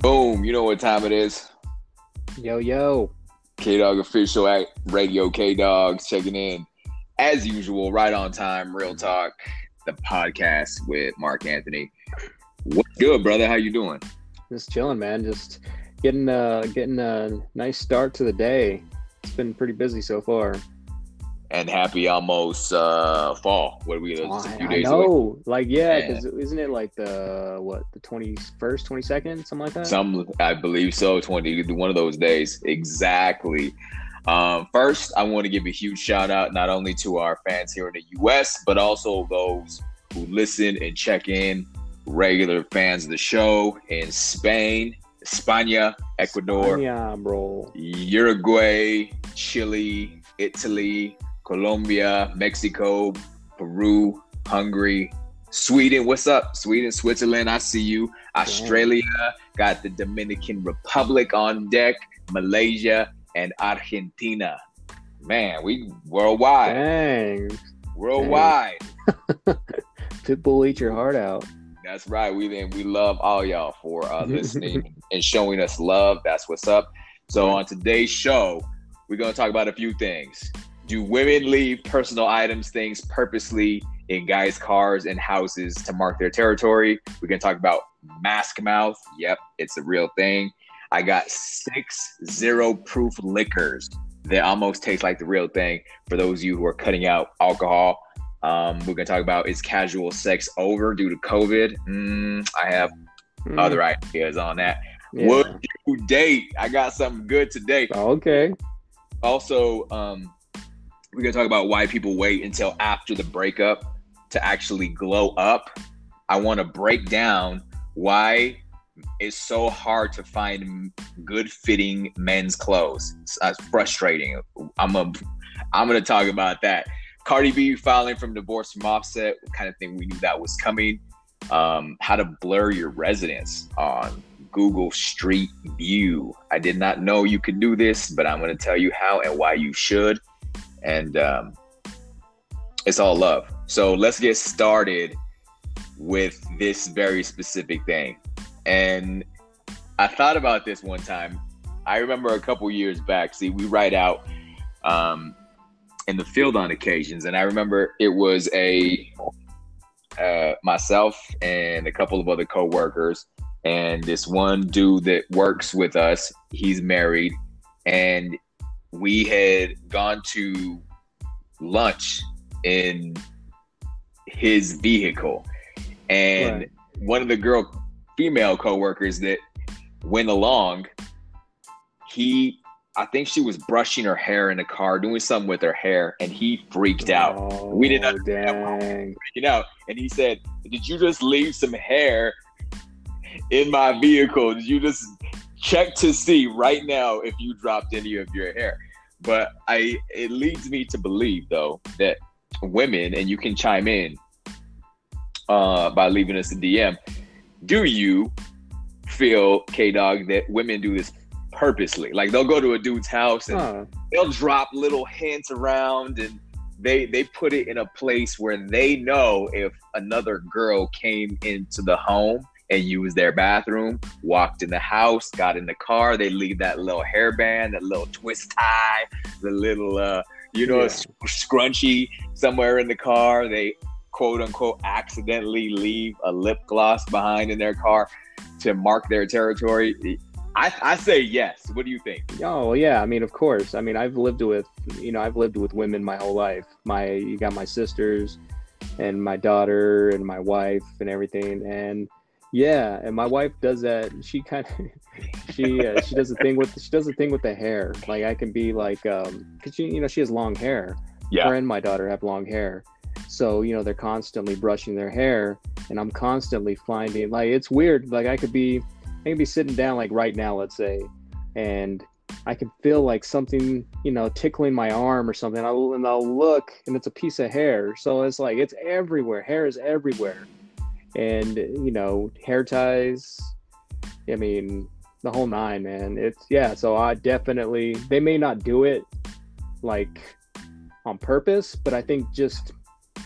Boom, you know what time it is. Yo, yo. K Dog official at Radio K Dogs checking in as usual, right on time, real talk, the podcast with Marc Anthony. What's good, brother? How you doing? Just chilling, man. Just getting uh getting a nice start to the day. It's been pretty busy so far. And happy almost uh fall. What are we? Just a I, few I days know. away. Like, yeah, Yeah. because isn't it like the what the twenty first, twenty second, something like that? Some, I believe so. Twenty, one of those days, exactly. Um, first, I want to give a huge shout out not only to our fans here in the U.S., but also those who listen and check in, regular fans of the show in Spain, España, Ecuador, Yeah, bro. Uruguay, Chile, Italy, Colombia, Mexico, Peru, Hungary, Sweden. What's up? Sweden, Switzerland. I see you. Australia, got the Dominican Republic on deck, Malaysia, and Argentina. Man, we worldwide. Dang. Worldwide. Pitbull eat your heart out. That's right. We then we love all y'all for uh, listening and showing us love. That's what's up. So on today's show, we're gonna talk about a few things. Do women leave personal items, things purposely in guys' cars and houses to mark their territory? We're gonna talk about mask mouth. Yep, it's a real thing. I got six zero proof liquors that almost taste like the real thing. For those of you who are cutting out alcohol, um, we're gonna talk about is casual sex over due to COVID? Mm, I have Mm, other ideas on that. yeah. Would you date? I got something good today. Okay. Also, um, we're gonna talk about why people wait until after the breakup to actually glow up. I want to break down why it's so hard to find good fitting men's clothes. It's, uh, frustrating. I'm a, I'm gonna talk about that. Cardi B filing from divorce from Offset, kind of thing we knew that was coming. Um, how to blur your residence on Google Street View. I did not know you could do this, but I'm going to tell you how and why you should. And um, it's all love. So let's get started with this very specific thing. And I thought about this one time. I remember a couple years back. See, we write out um, in the field on occasions, and I remember it was a uh, myself and a couple of other coworkers and this one dude that works with us he's married and we had gone to lunch in his vehicle and Right. one of the girl female coworkers that went along he i think she was brushing her hair in the car doing something with her hair and he freaked out Oh, We didn't understand freaking out. And he said, Did you just leave some hair in my vehicle? Did you just check to see right now if you dropped any of your hair? But I it leads me to believe though that women, and you can chime in uh, by leaving us a DM, do you feel, K Dog, that women do this purposely? Like they'll go to a dude's house and Huh. they'll drop little hints around and they they put it in a place where they know if another girl came into the home and use their bathroom, walked in the house, got in the car, they leave that little hairband, that little twist tie, the little uh, you know, Yeah. sc- scrunchie somewhere in the car. They quote unquote accidentally leave a lip gloss behind in their car to mark their territory. I, I say yes. What do you think? Oh yeah, I mean, of course. I mean, I've lived with, you know, I've lived with women my whole life. My, you got my sisters, and my daughter, and my wife, and everything. And yeah, and my wife does that. She kind of, she, uh, she does a thing with, she does a thing with the hair. Like I can be like, um, cause she, you know, she has long hair. Yeah. Her and my daughter have long hair. So you know, they're constantly brushing their hair, and I'm constantly finding like it's weird. Like I could be, I could be sitting down like right now, let's say, and I can feel like something, you know, tickling my arm or something. I'll, and I'll look, and it's a piece of hair. So it's like it's everywhere. Hair is everywhere, and you know, hair ties. I mean, the whole nine, man. It's yeah. So I definitely. They may not do it like on purpose, but I think just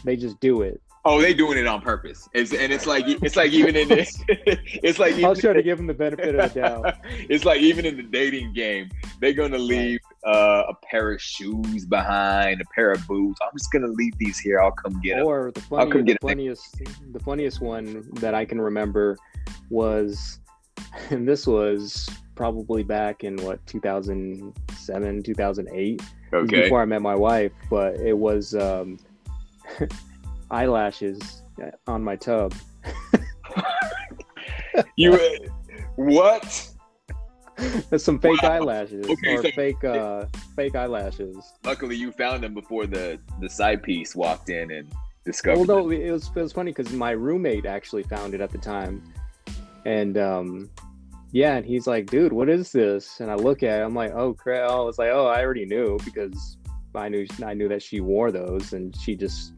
they just do it. Oh, they doing it on purpose. It's, and it's like it's like even in this, it's like I'll try to give them the benefit of the doubt. it's like even in the dating game, they're gonna leave uh, a pair of shoes behind, a pair of boots. I'm just gonna leave these here. I'll come get them. Or the, funny, the funniest, the funniest one that I can remember was, and this was probably back in what 2007, 2008. Okay. Before I met my wife, but it was. Um, eyelashes on my tub. you what? Some fake wow. eyelashes okay, or so fake uh fake eyelashes. Luckily, you found them before the the side piece walked in and discovered. Well, no, it was it was funny because my roommate actually found it at the time, and um, yeah, and he's like, "Dude, what is this?" And I look at it, I'm like, "Oh crap!" I was like, "Oh, I already knew because I knew I knew that she wore those, and she just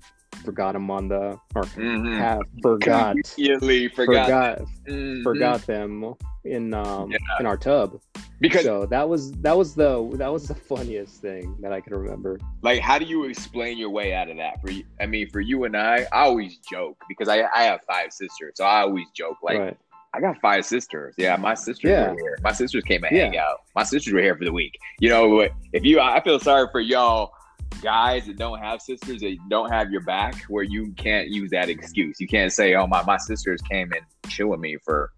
forgot them on the or mm-hmm. have forgot immediately forgot forgot, mm-hmm. forgot them in um yeah. in our tub because so that was that was the that was the funniest thing that I can remember. Like, how do you explain your way out of that? For you, I mean, for you and I, I always joke because I I have five sisters, so I always joke like. Right. I got five sisters. Yeah, my sisters yeah. were here. My sisters came and yeah. hang out. My sisters were here for the week. You know, what if you, I feel sorry for y'all guys that don't have sisters that don't have your back where you can't use that excuse. You can't say, "Oh my my sisters came and chill with me for,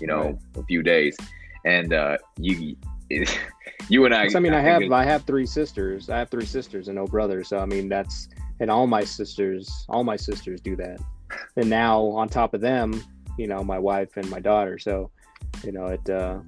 you know, right. a few days," and uh, you. you and I. I mean, I, I have I have three sisters. I have three sisters and no brothers. So I mean, that's and all my sisters, all my sisters do that. And now on top of them, you know, my wife and my daughter. So, you know, it uh,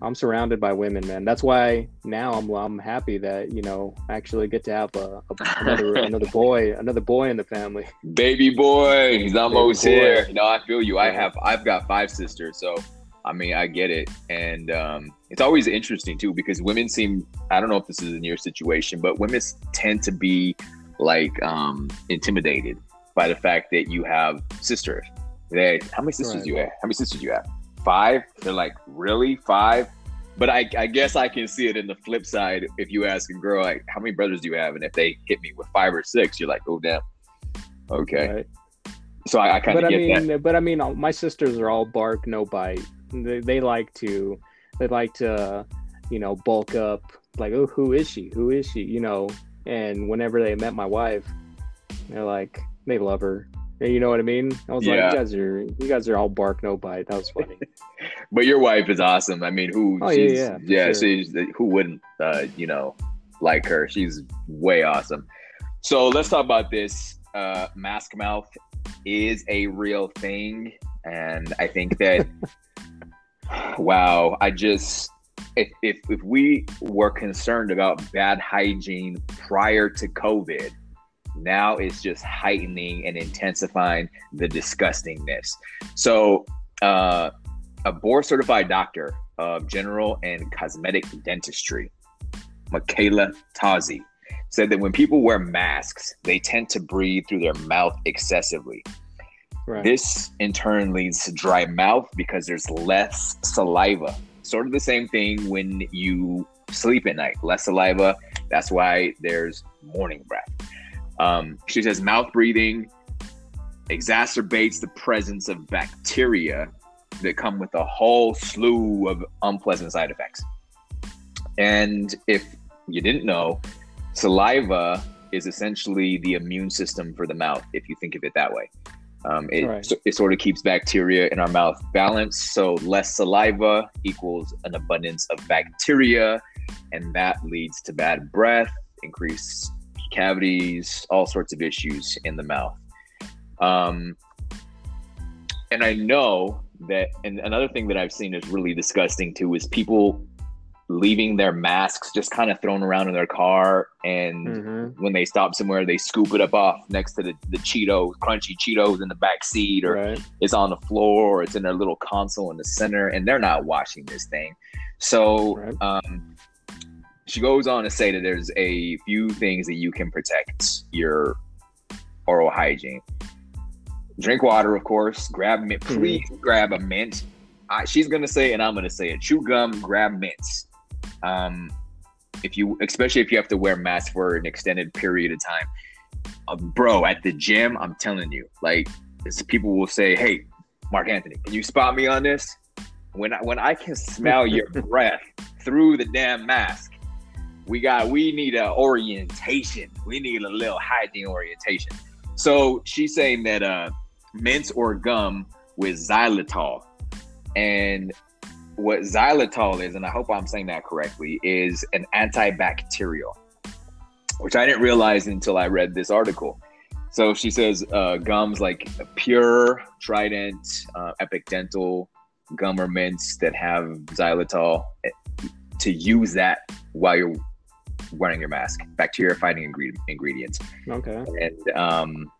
I'm surrounded by women, man. That's why now I'm I'm happy that you know I actually get to have a, a another another boy, another boy in the family. Baby boy, he's almost Baby here. Boy. No, I feel you. I have I've got five sisters, so I mean I get it, and um, it's always interesting too because women seem I don't know if this is in your situation, but women tend to be like um, intimidated by the fact that you have sisters. They, how many sisters right. do you have? How many sisters do you have? Five. They're like, really five? But I, I guess I can see it in the flip side. If you ask a girl, like, how many brothers do you have? And if they hit me with five or six, you're like, oh, damn. Okay. Right. So I, I kind of get mean, that. But I mean, my sisters are all bark, no bite. They, they like to, they like to, you know, bulk up. Like, oh, who is she? Who is she? You know. And whenever they met my wife, they're like, they love her. You know what I mean? I was yeah. like, you guys are you guys are all bark no bite. That was funny. but your wife is awesome. I mean, who? Oh she's, yeah, yeah. Yeah, sure. she's who wouldn't, uh, you know, like her? She's way awesome. So let's talk about this. Uh, mask mouth is a real thing, and I think that. wow, I just if, if if we were concerned about bad hygiene prior to COVID now it's just heightening and intensifying the disgustingness. So, uh, a board certified doctor of general and cosmetic dentistry, Michaela Tozzi, said that when people wear masks, they tend to breathe through their mouth excessively. Right. This in turn leads to dry mouth because there's less saliva. Sort of the same thing when you sleep at night, less saliva. That's why there's morning breath. Um, she says mouth breathing exacerbates the presence of bacteria that come with a whole slew of unpleasant side effects. And if you didn't know, saliva is essentially the immune system for the mouth, if you think of it that way. Um, it, right. it sort of keeps bacteria in our mouth balanced. So, less saliva equals an abundance of bacteria, and that leads to bad breath, increased cavities, all sorts of issues in the mouth. Um, and I know that, and another thing that I've seen is really disgusting too is people leaving their masks just kind of thrown around in their car. And mm-hmm. when they stop somewhere, they scoop it up off next to the, the Cheetos, crunchy Cheetos in the back seat, or right. it's on the floor, or it's in their little console in the center, and they're not washing this thing. So, right. um, she goes on to say that there's a few things that you can protect your oral hygiene. Drink water, of course. Grab mint. Mm-hmm. Please mm-hmm. grab a mint. I, she's gonna say, and I'm gonna say it. Chew gum. Grab mints. Um, if you, especially if you have to wear masks for an extended period of time, uh, bro, at the gym, I'm telling you, like, people will say, "Hey, Marc Anthony, can you spot me on this?" When I, when I can smell your breath through the damn mask, we got we need a orientation. We need a little hygiene orientation. So she's saying that uh, mint or gum with xylitol, and what xylitol is, and I hope I'm saying that correctly, is an antibacterial, which I didn't realize until I read this article. So she says uh, gums like Pure, Trident, uh, Epic Dental, gum or mints that have xylitol eh, to use that while you're wearing your mask. Bacteria fighting ingredient, ingredients. Okay. And um,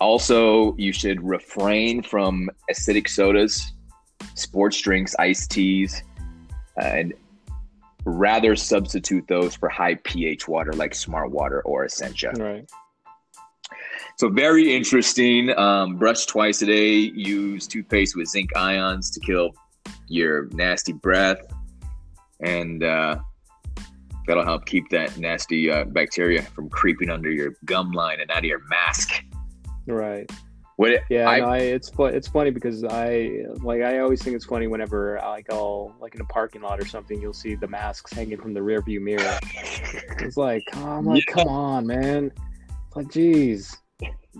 also, you should refrain from acidic sodas, sports drinks, iced teas, and rather substitute those for high pH water like Smart Water or Essentia. Right. So very interesting. Um, brush twice a day. Use toothpaste with zinc ions to kill your nasty breath, and uh, that'll help keep that nasty uh, bacteria from creeping under your gum line and out of your mask. Right. What it, Yeah, I, no, I, it's it's funny because I like I always think it's funny whenever like I'll like in a parking lot or something you'll see the masks hanging from the rear view mirror. It's like, oh, I'm like, come on, man. It's like, jeez.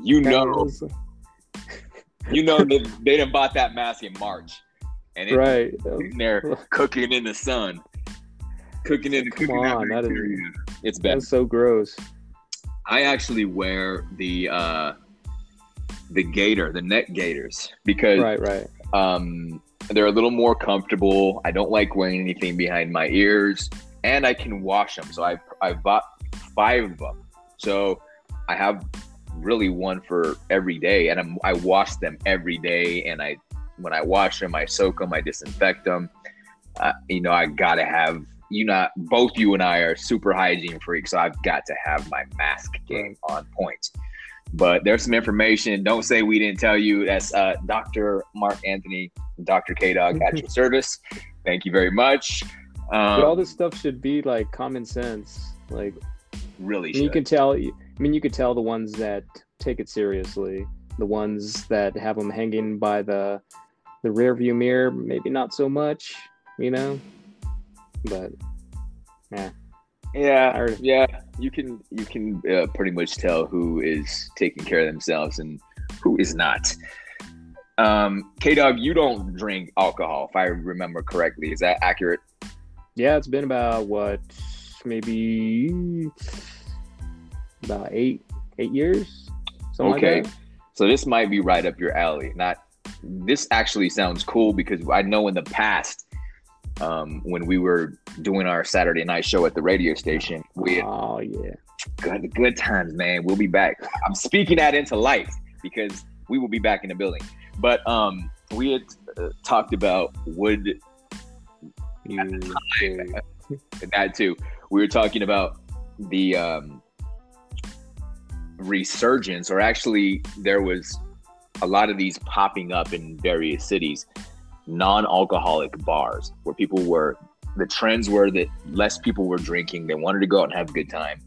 you That know, was- you know that they done bought that mask in March, and it's right. there cooking in the sun, cooking in, Come cooking on, that is- It's bad. That's so gross. I actually wear the uh the gator, the neck gaiters, because Right, right. um they're a little more comfortable. I don't like wearing anything behind my ears, and I can wash them. So I I bought five of them. So I have really one for every day, and I'm, I wash them every day. And I when I wash them, I soak them, I disinfect them. Uh, you know, I gotta have you not both you and I are super hygiene freaks, so I've got to have my mask game on point. But there's some information. Don't say we didn't tell you. That's uh, Dr. Marc Anthony, Dr. K Dog at your service. Thank you very much. Um, But all this stuff should be like common sense. Like really you can tell. I mean, you could tell the ones that take it seriously. The ones that have them hanging by the the rear view mirror, maybe not so much. You know. But yeah, Yeah, yeah. You can you can uh, pretty much tell who is taking care of themselves and who is not. Um, K Dog, you don't drink alcohol, if I remember correctly. Is that accurate? yeah, it's been about what maybe about eight eight years. Okay. Like. So this might be right up your alley. Not this actually sounds cool because I know in the past, um, when we were doing our Saturday night show at the radio station, we had Oh yeah. good good times, man. We'll be back. I'm speaking that into life because we will be back in the building. But um, we had uh, talked about would that too. We were talking about the um, resurgence, or actually, there was a lot of these popping up in various cities, non-alcoholic bars where people were. The trends were that less people were drinking. They wanted to go out and have a good time.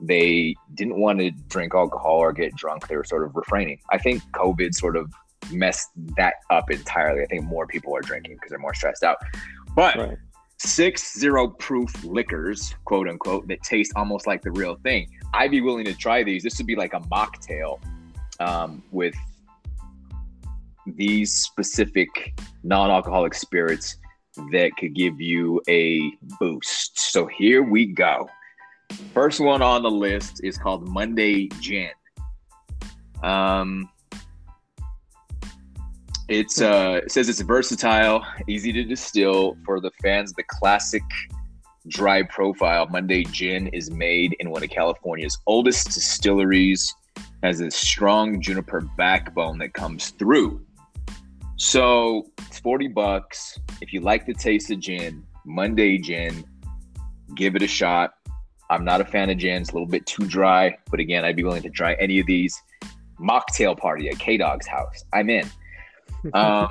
They didn't want to drink alcohol or get drunk. They were sort of refraining. I think COVID sort of messed that up entirely. I think more people are drinking because they're more stressed out. But right. six zero proof liquors, quote unquote, that taste almost like the real thing. I'd be willing to try these. This would be like a mocktail um, with these specific non alcoholic spirits that could give you a boost. So here we go. First one on the list is called Monday Gin. Um, it's uh, it says it's versatile, easy to distill for the fans. The classic dry profile Monday Gin is made in one of California's oldest distilleries. Has a strong juniper backbone that comes through. So it's forty bucks. If you like the taste of gin, Monday Gin, give it a shot. I'm not a fan of gin; it's a little bit too dry. But again, I'd be willing to try any of these. Mocktail party at K Dog's house. I'm in. Um,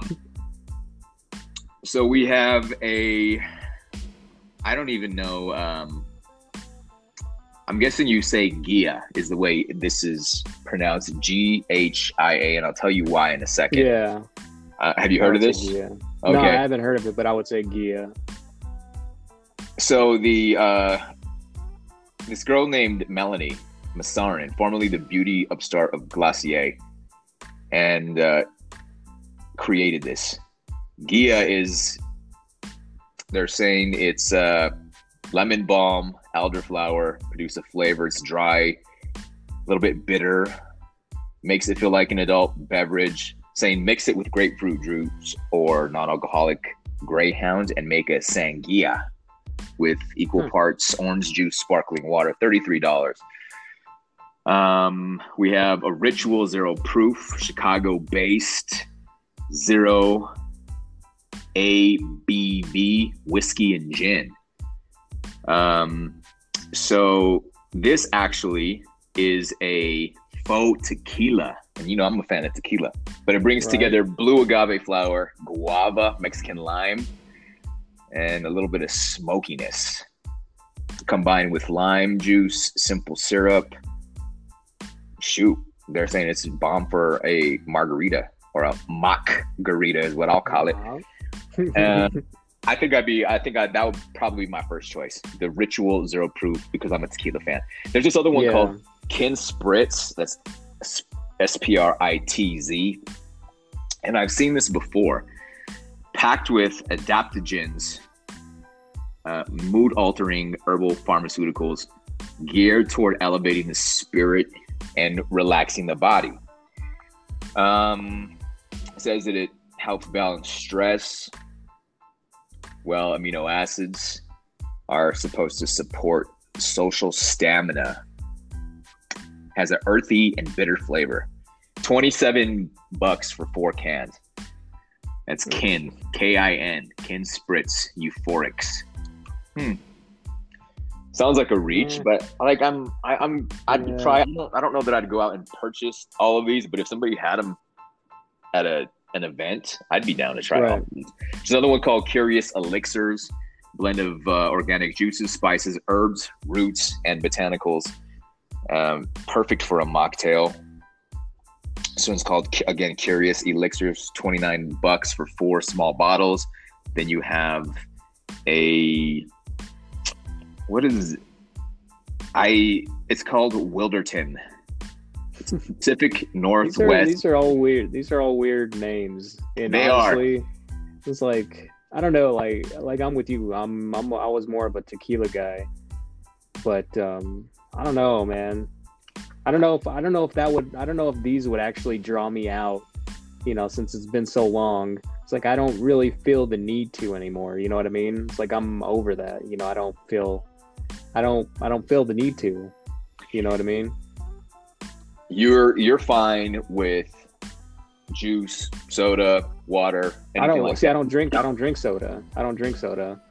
so we have a, I don't even know. Um, I'm guessing you say Ghia is the way this is pronounced G H I A, and I'll tell you why in a second. Yeah. Uh, have you heard of this? Yeah. Okay. No, I haven't heard of it, but I would say Ghia. So the uh, this girl named Melanie Masarin, formerly the beauty upstart of Glossier, and uh, created this. Ghia is they're saying it's uh, lemon balm, elderflower, produce a flavor. It's dry, a little bit bitter, makes it feel like an adult beverage. Saying mix it with grapefruit juice or non-alcoholic greyhound and make a sangria with equal Hmm. parts orange juice, sparkling water, thirty-three dollars. Um, we have a Ritual Zero Proof, Chicago-based zero ABV whiskey and gin. Um, so this actually is a faux tequila, and you know I'm a fan of tequila, but it brings Right. together blue agave flower, guava, Mexican lime, and a little bit of smokiness, combined with lime juice, simple syrup. Shoot, they're saying it's bomb for a margarita or a mock garita is what I'll call it. Uh, I think I'd be. I think I, that would probably be my first choice. The Ritual Zero Proof because I'm a tequila fan. There's this other one Yeah. called Kin Spritz. That's S P R I T Z, and I've seen this before. Packed with adaptogens, uh, mood-altering herbal pharmaceuticals, geared toward elevating the spirit and relaxing the body. Um, it says that it helps balance stress. Well, amino acids are supposed to support social stamina. Has an earthy and bitter flavor. 27 bucks for four cans. That's Kin, K I N, Kin Spritz Euphorics. Hmm. Sounds like a reach, Mm. but like I'm, I, I'm, I'd Yeah. try. I don't, I don't know that I'd go out and purchase all of these, but if somebody had them at a an event, I'd be down to try all Right. of these. There's another one called Curious Elixirs, blend of uh, organic juices, spices, herbs, roots, and botanicals. Um, perfect for a mocktail. This one's called again Curious Elixirs, 29 bucks for four small bottles. Then you have a what is I it's called Wilderton. It's Pacific These are, Northwest. these are all weird. These are all weird names. And They are. It's like I don't know. Like like I'm with you. I'm, I'm I was more of a tequila guy, but um, I don't know, man. I don't know if I don't know if that would I don't know if these would actually draw me out. You know, since it's been so long, it's like I don't really feel the need to anymore. You know what I mean? It's like I'm over that. You know, I don't feel, I don't I don't feel the need to. You know what I mean? You're you're fine with juice, soda, water. I don't like see. I don't drink. I don't drink soda. I don't drink soda.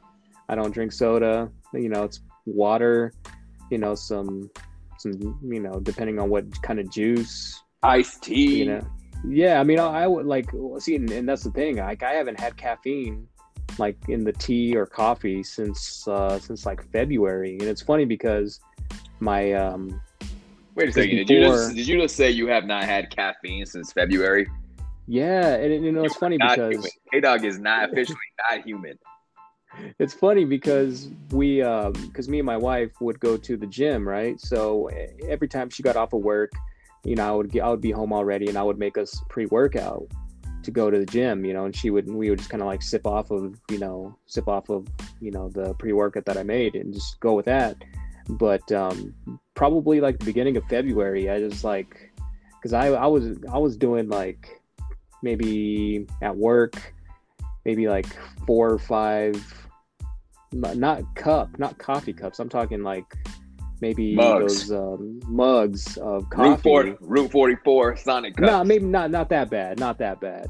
I don't drink soda. You know, it's water. You know, some some. You know, depending on what kind of juice. iced tea. You know. Yeah, I mean, I, I would like see, and, and that's the thing. Like, I haven't had caffeine like in the tea or coffee since uh since like February, and it's funny because my um Wait a second. Did you just did you just say you have not had caffeine since February? yeah, and, and you know it's funny because. K Dog is not officially not human. It's funny because we um because me and my wife would go to the gym right? So eh, every time she got off of work you know i would get i would be home already and i would make us pre-workout to go to the gym you know and she would we would just kind of like sip off of you know sip off of you know the pre-workout that i made and just go with that. But um probably like the beginning of february i just like because i i was i was doing like maybe at work maybe like four or five not cup not coffee cups. I'm talking like maybe Mugs. those um, mugs of Route coffee. Route forty four, Sonic Cup. no maybe not not that bad not that bad.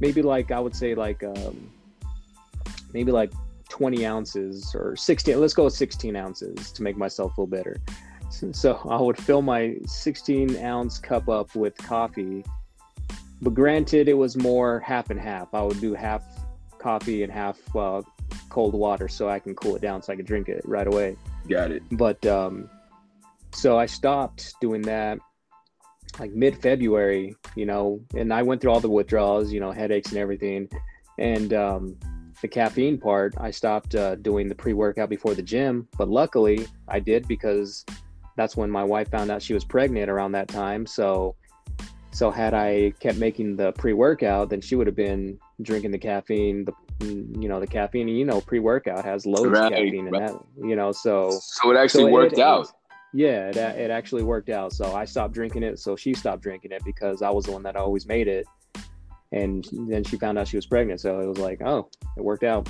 Maybe like i would say like um maybe like 20 ounces or 16 let's go with 16 ounces to make myself feel better. So i would fill my 16 ounce cup up with coffee. But granted it was more half and half. I would do half coffee and half uh, cold water so i can cool it down so i can drink it right away Got it. but um so I stopped doing that like mid February, you know, and I went through all the withdrawals, you know, headaches and everything. And um, the caffeine part, I stopped uh, doing the pre workout before the gym. But luckily, I did because that's when my wife found out she was pregnant around that time. So, so had I kept making the pre workout, then she would have been drinking the caffeine, the Mm, you know the caffeine. You know, pre workout has loads right, of caffeine right. in that. You know, so so it actually so worked it, out. It, yeah, it, it actually worked out. So I stopped drinking it. So she stopped drinking it because I was the one that always made it. And then she found out she was pregnant. So it was like, oh, it worked out.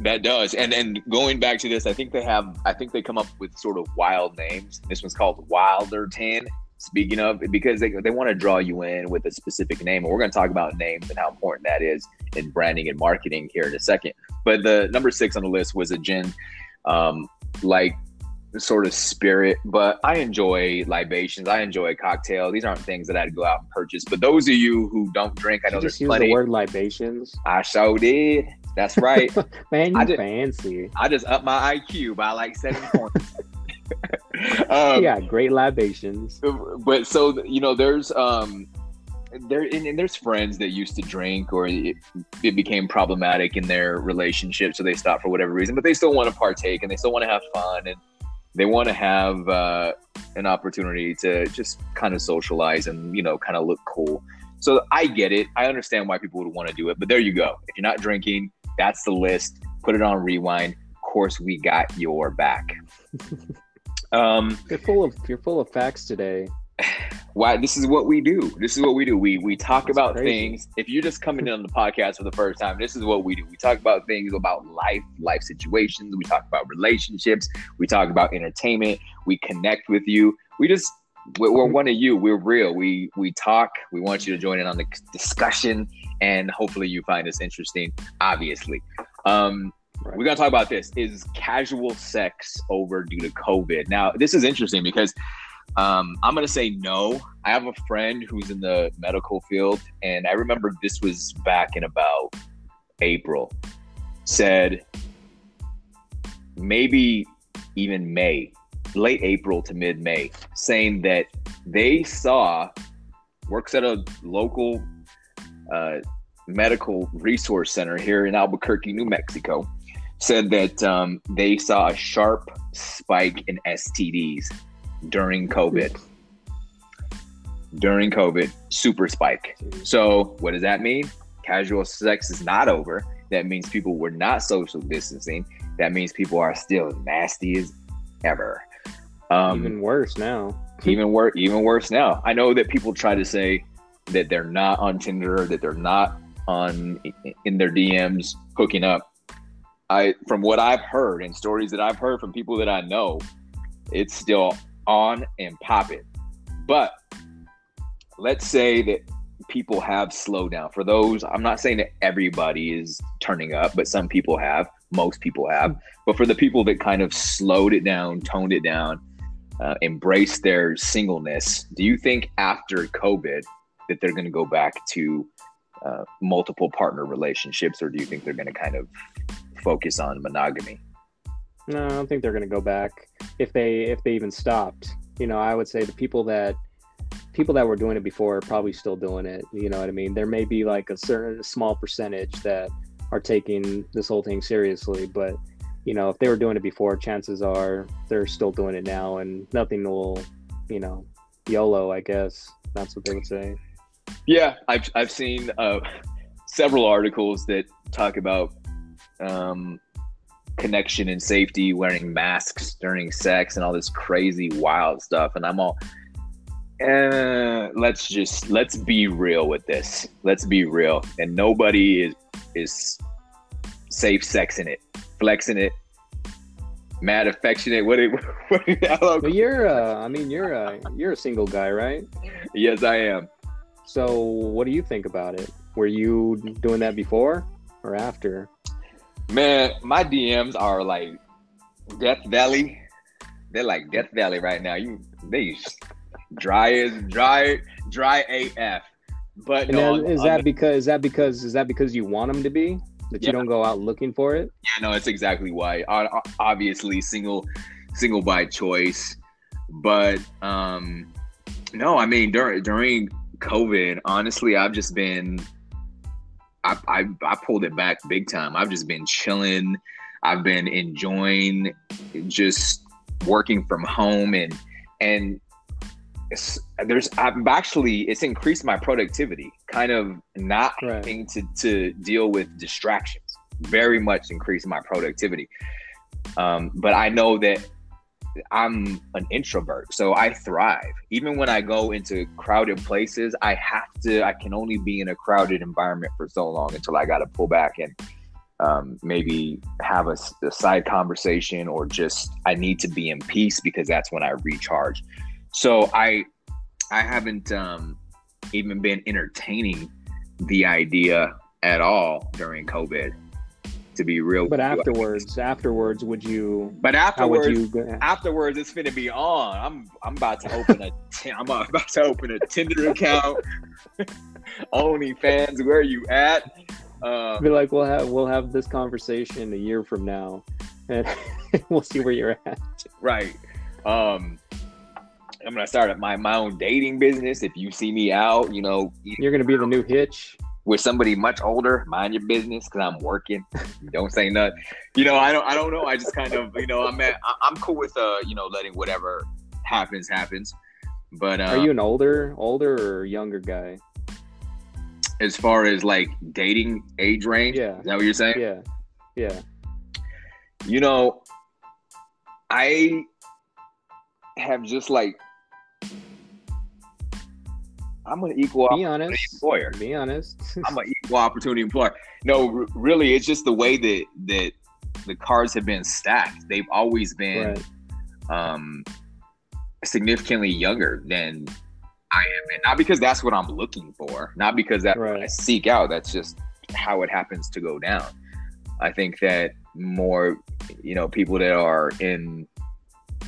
That does. And and going back to this, I think they have I think they come up with sort of wild names. This one's called Wilderton. Speaking of, because they, they want to draw you in with a specific name. And we're going to talk about names and how important that is in branding and marketing here in a second. But the number six on the list was a gin um, like sort of spirit, but I enjoy libations. I enjoy a cocktail. These aren't things that I'd go out and purchase. But those of you who don't drink, I know there's plenty. the word libations. I so did. That's right. Man, you I just, fancy. I just up my IQ by like seven points. um, yeah, great libations. But so you know, there's um, there and, and, there's friends that used to drink or it, it, became problematic in their relationship, so they stopped for whatever reason. But they still want to partake and they still want to have fun and they want to have uh, an opportunity to just kind of socialize and you know kind of look cool. So i get it. I understand why people would want to do it but there you go. If you're not drinking that's the list. Put it on rewind. Of course we got your back. Um you're full of you're full of facts today why this is what we do. This is what we do. We we talk That's about crazy. things. If you're just coming in on the podcast for the first time, this is what we do. We talk about things about life, life situations. We talk about relationships. We talk about entertainment. We connect with you. We just we're, one of you. We're real. We we talk. We want you to join in on the discussion, and hopefully you find this interesting. Obviously, um, Right. We're going to talk about this. Is casual sex over due to COVID? Now, this is interesting because um, I'm gonna say no. I have a friend who's in the medical field, and I remember this was back in about April. Said maybe even May, late April to mid May, saying that they saw works at a local uh, medical resource center here in Albuquerque, New Mexico. Said that um, they saw a sharp spike in STDs during COVID. During COVID, super spike. So, what does that mean? Casual sex is not over. That means people were not social distancing. That means people are still nasty as ever. Um, even worse now. even worse. Even worse now. I know that people try to say that they're not on Tinder, that they're not on in their DMs hooking up. I, from what I've heard and stories that I've heard from people that I know, it's still on and pop it. But let's say that people have slowed down. For those, I'm not saying that everybody is turning up, but some people have, most people have. But for the people that kind of slowed it down, toned it down, uh, embraced their singleness, do you think after COVID that they're going to go back to uh, multiple partner relationships, or do you think they're going to kind of focus on monogamy? No, I don't think they're going to go back if they if they even stopped. You know, I would say the people that people that were doing it before are probably still doing it. You know what I mean? There may be like a certain small percentage that are taking this whole thing seriously, but you know, if they were doing it before, chances are they're still doing it now, and nothing will, you know, YOLO. I guess that's what they would say. Yeah, I've I've seen uh, several articles that talk about um, connection and safety, wearing masks during sex, and all this crazy wild stuff. And I'm all, eh, let's just let's be real with this. Let's be real. And nobody is is safe sexing it, flexing it, mad affectionate. What? It, what but you're, uh, I mean, you're a you're a single guy, right? Yes, I am. So, what do you think about it? Were you doing that before or after? Man, my DMs are like Death Valley. They're like Death Valley right now. You they dry as dry dry AF. But no, is that the, because is that because is that because you want them to be that yeah. you don't go out looking for it? Yeah, no, it's exactly why. Obviously, single single by choice. but um, no, I mean during during COVID, honestly, I've just been I, I I pulled it back big time. I've just been chilling. I've been enjoying just working from home and and there's I've actually it's increased my productivity, kind of not right. having to to deal with distractions. Very much increased my productivity. Um, but I know that I'm an introvert, so I thrive. Even when I go into crowded places, I have to. I can only be in a crowded environment for so long until I got to pull back and um, maybe have a, a, side conversation, or just I need to be in peace because that's when I recharge. So I, I haven't um, even been entertaining the idea at all during COVID to be real. But afterwards, afterwards, would you? But afterwards, you afterwards, it's gonna be on. I'm I'm about to open a t- I'm about to open a Tinder account. OnlyFans, where are you at? Um, be like, we'll have we'll have this conversation a year from now, and we'll see where you're at. Right. Um, I'm gonna start my my own dating business. If you see me out, you know, you're gonna be the new Hitch with somebody much older, mind your business because I'm working. don't say nothing. You know, I don't. I don't know. I just kind of, you know, I'm at, I'm cool with uh, you know, letting whatever happens happens. But uh, are you an older, older or younger guy? As far as like dating age range, yeah, is that what you're saying? Yeah, yeah. You know, I have just like I'm an equal be honest. employer. Be honest. I'm an equal opportunity employer. No, r- really, it's just the way that that the cards have been stacked. They've always been right. um, significantly younger than I am, and not because that's what I'm looking for, not because that right. I seek out. That's just how it happens to go down. I think that more, you know, people that are in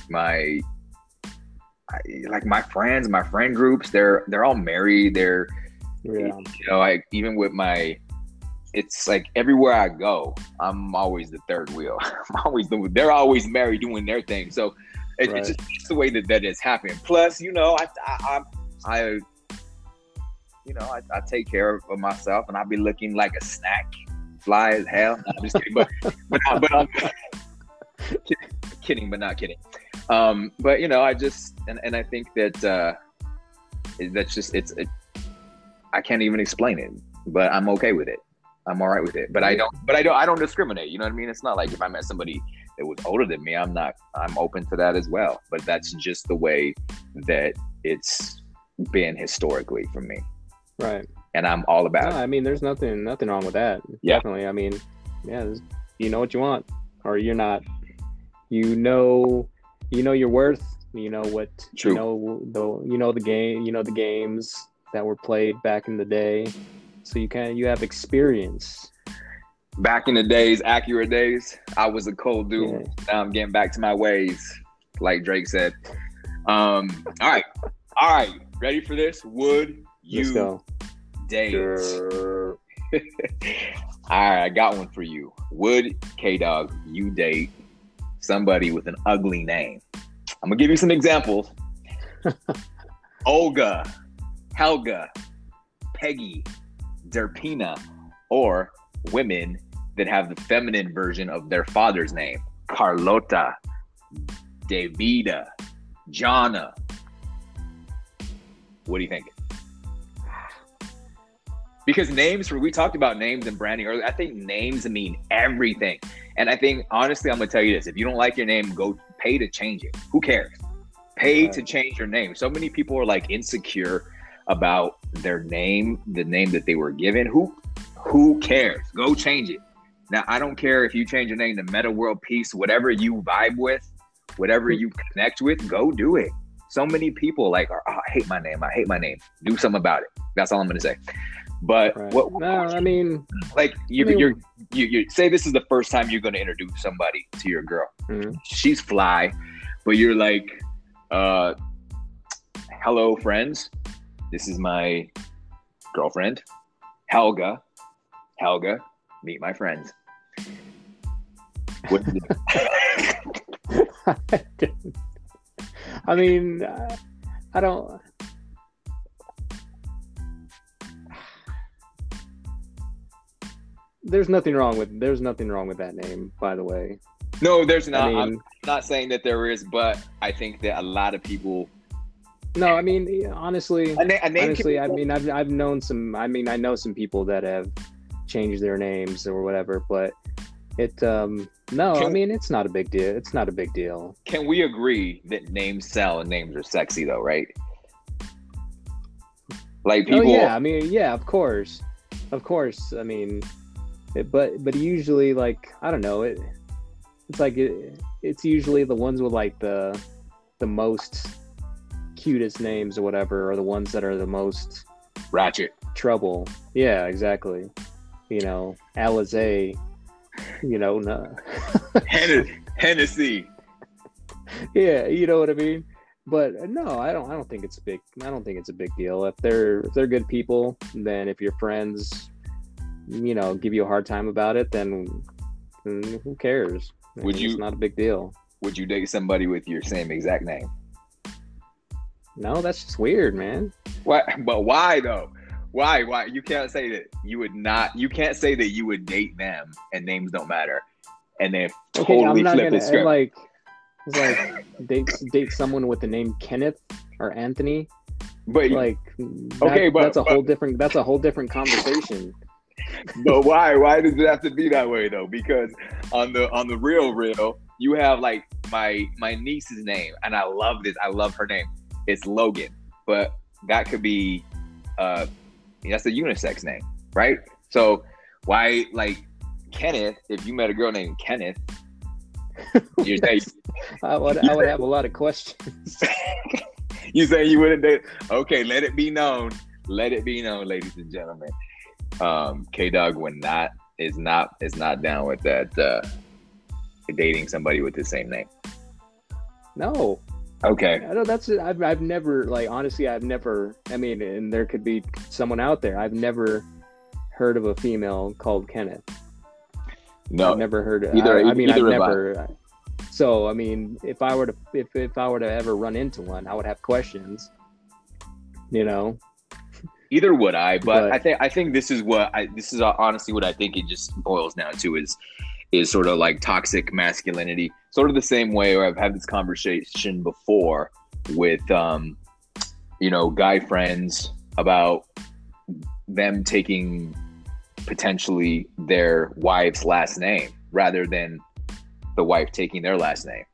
my I, like my friends, my friend groups, they're they're all married. They're yeah. you know, like even with my it's like everywhere I go, I'm always the third wheel. I'm always the, they're always married doing their thing. So it, right. it's just it's the way that that is happening. Plus, you know, I I, I, I you know, I, I, take care of myself and I be looking like a snack, fly as hell. No, I'm just kidding, but but, but I'm kidding, but not kidding. Um, but you know, I just and, and I think that uh, that's just it's it, I can't even explain it, but I'm okay with it. I'm all right with it. But I don't but I don't I don't discriminate. You know what I mean? It's not like if I met somebody that was older than me, I'm not I'm open to that as well. But that's just the way that it's been historically for me. Right. And I'm all about no, it. I mean, there's nothing nothing wrong with that. Yeah. Definitely. I mean, yeah, you know what you want, or you're not. You know you know your worth. You know what True. you know the you know the game. You know the games that were played back in the day. So you kind of you have experience. Back in the days, accurate days, I was a cold dude. Yeah. Now I'm getting back to my ways, like Drake said. Um, all right, all right, ready for this? Would you date? Sure. all right, I got one for you. Would K Dog you date somebody with an ugly name. I'm gonna give you some examples. Olga, Helga, Peggy, Derpina, or women that have the feminine version of their father's name. Carlota, Davida, Jana. What do you think? Because names, we talked about names and branding earlier. I think names mean everything. And I think honestly, I'm gonna tell you this: if you don't like your name, go pay to change it. Who cares? Pay right. to change your name. So many people are like insecure about their name, the name that they were given. Who who cares? Go change it. Now I don't care if you change your name to Metta World Peace, whatever you vibe with, whatever hmm. you connect with, go do it. So many people like, oh, I hate my name. I hate my name. Do something about it. That's all I'm gonna say. But right. what? No, I mean, like you, I mean, you're you, you say this is the first time you're going to introduce somebody to your girl. Mm-hmm. She's fly, but you're like, uh, hello, friends. This is my girlfriend, Helga. Helga, meet my friends. What I mean, I don't. There's nothing wrong with there's nothing wrong with that name, by the way. No, there's not. I mean, I'm not saying that there is, but I think that a lot of people. no, I mean honestly, A, na- a honestly, I mean I've I've known some. I mean I know some people that have changed their names or whatever, but it um no, I mean it's not a big deal. It's not a big deal. can we agree that names sell and names are sexy though, right? Like people, oh yeah, I mean yeah, of course, of course. I mean, it, but but usually like I don't know it. It's like it, it's usually the ones with like the the most cutest names or whatever, or the ones that are the most ratchet. trouble. Yeah, exactly. You know, Alizé. You know, no. Henne- Hennessy. yeah, you know what I mean. But uh, no, I don't. I don't think it's a big. I don't think it's a big deal. If they're if they're good people, then if your friends, you know, give you a hard time about it, then, then who cares? I Would mean, you- It's not a big deal. Would you date somebody with your same exact name? No, that's just weird, man. What? But why though? Why? Why? You can't say that you would not. You can't say that you would date them and names don't matter, and then Okay, totally flip gonna the script. like like date date someone with the name Kenneth or Anthony. but Like, Okay, but- that's a but- whole different. That's a whole different conversation. but why? Why does it have to be that way though? Because on the on the real real, you have like my my niece's name, and I love this. I love her name. It's Logan, but that could be uh that's a unisex name, right? So why like Kenneth? If you met a girl named Kenneth, you're saying I would. I would have a lot of questions. you say you wouldn't date. Okay, let it be known. Let it be known, ladies and gentlemen. Um, K Dog would not is not is not down with that uh, dating somebody with the same name. No, Okay, I know that's. I've I've never like honestly. I've never. I mean, and there could be someone out there. I've never heard of a female called Kenneth. no, I've never heard. of, either- I, I mean, I've either have I. never. So I mean, if I were to if if I were to ever run into one, I would have questions. You know. either would I. But, But- I think I think this is what I this is uh, honestly what I think it just boils down to is is sort of like toxic masculinity, sort of the same way where I've had this conversation before with um, you know guy friends about them taking potentially their wife's last name rather than the wife taking their last name.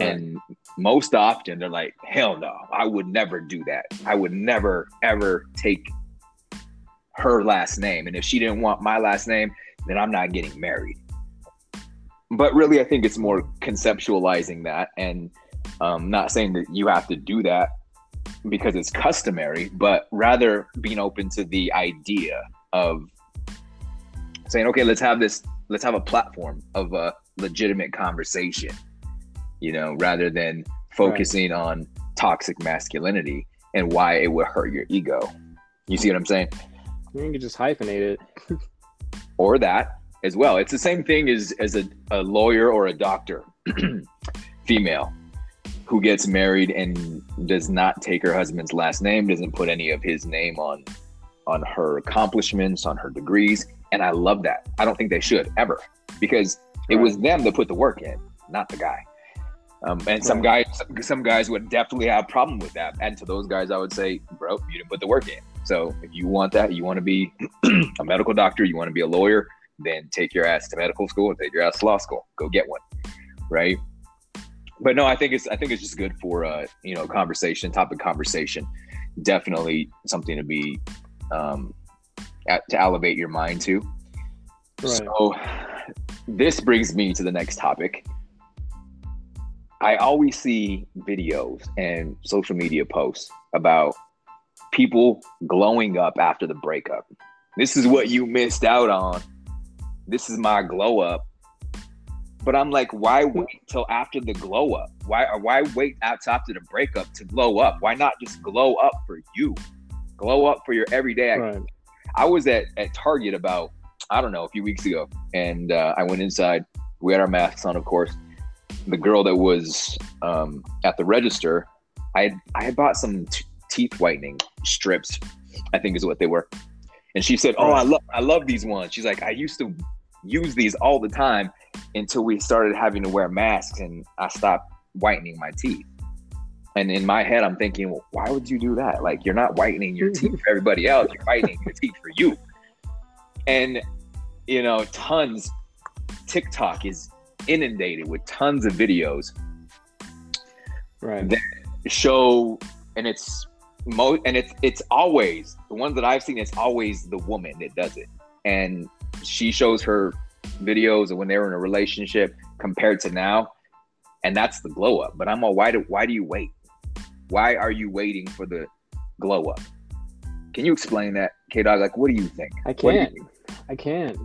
And most often they're like, hell no, I would never do that. I would never, ever take her last name. And if she didn't want my last name, then I'm not getting married. But really, I think it's more conceptualizing that and um, not saying that you have to do that because it's customary, but rather being open to the idea of saying, okay, let's have this, let's have a platform of a legitimate conversation you know, rather than focusing on toxic masculinity and why it would hurt your ego. You see what I'm saying? You can just hyphenate it. Or that as well. It's the same thing as as a, a lawyer or a doctor, female, who gets married and does not take her husband's last name, doesn't put any of his name on on her accomplishments, on her degrees. And I love that. I don't think they should ever because it Right. was them that put the work in, not the guy. Um, and some guys, some guys would definitely have a problem with that. And to those guys, I would say, bro, you didn't put the work in. So if you want that, you want to be a medical doctor, you want to be a lawyer, then take your ass to medical school and take your ass to law school. Go get one, right? But no, I think it's I think it's just good for uh, you know conversation, topic conversation. Definitely something to be um, at, to elevate your mind to. Right. So this brings me to the next topic. I always see videos and social media posts about people glowing up after the breakup. This is what you missed out on. This is my glow up. But I'm like, why wait till after the glow up? Why why wait after the breakup to glow up? Why not just glow up for you? Glow up for your everyday. Right. I was at, at Target about, I don't know, a few weeks ago, and uh, I went inside. We had our masks on, of course. The girl that was um, at the register I had, I had bought some t- teeth whitening strips, I think is what they were. And she said, "Oh, I love I love these ones." She's like, "I used to use these all the time until we started having to wear masks and I stopped whitening my teeth." And in my head, I'm thinking, well, why would you do that? Like, you're not whitening your teeth for everybody else. You're whitening your teeth for you. And, you know, tons, TikTok is inundated with tons of videos right. that show, and it's mo, and it's it's always the ones that I've seen. It's always the woman that does it, and she shows her videos of when they were in a relationship compared to now, and that's the glow up. But I'm all, why do why do you wait? Why are you waiting for the glow up? Can you explain that, K Dog? Like, what do you think? I What do you can't. I can't.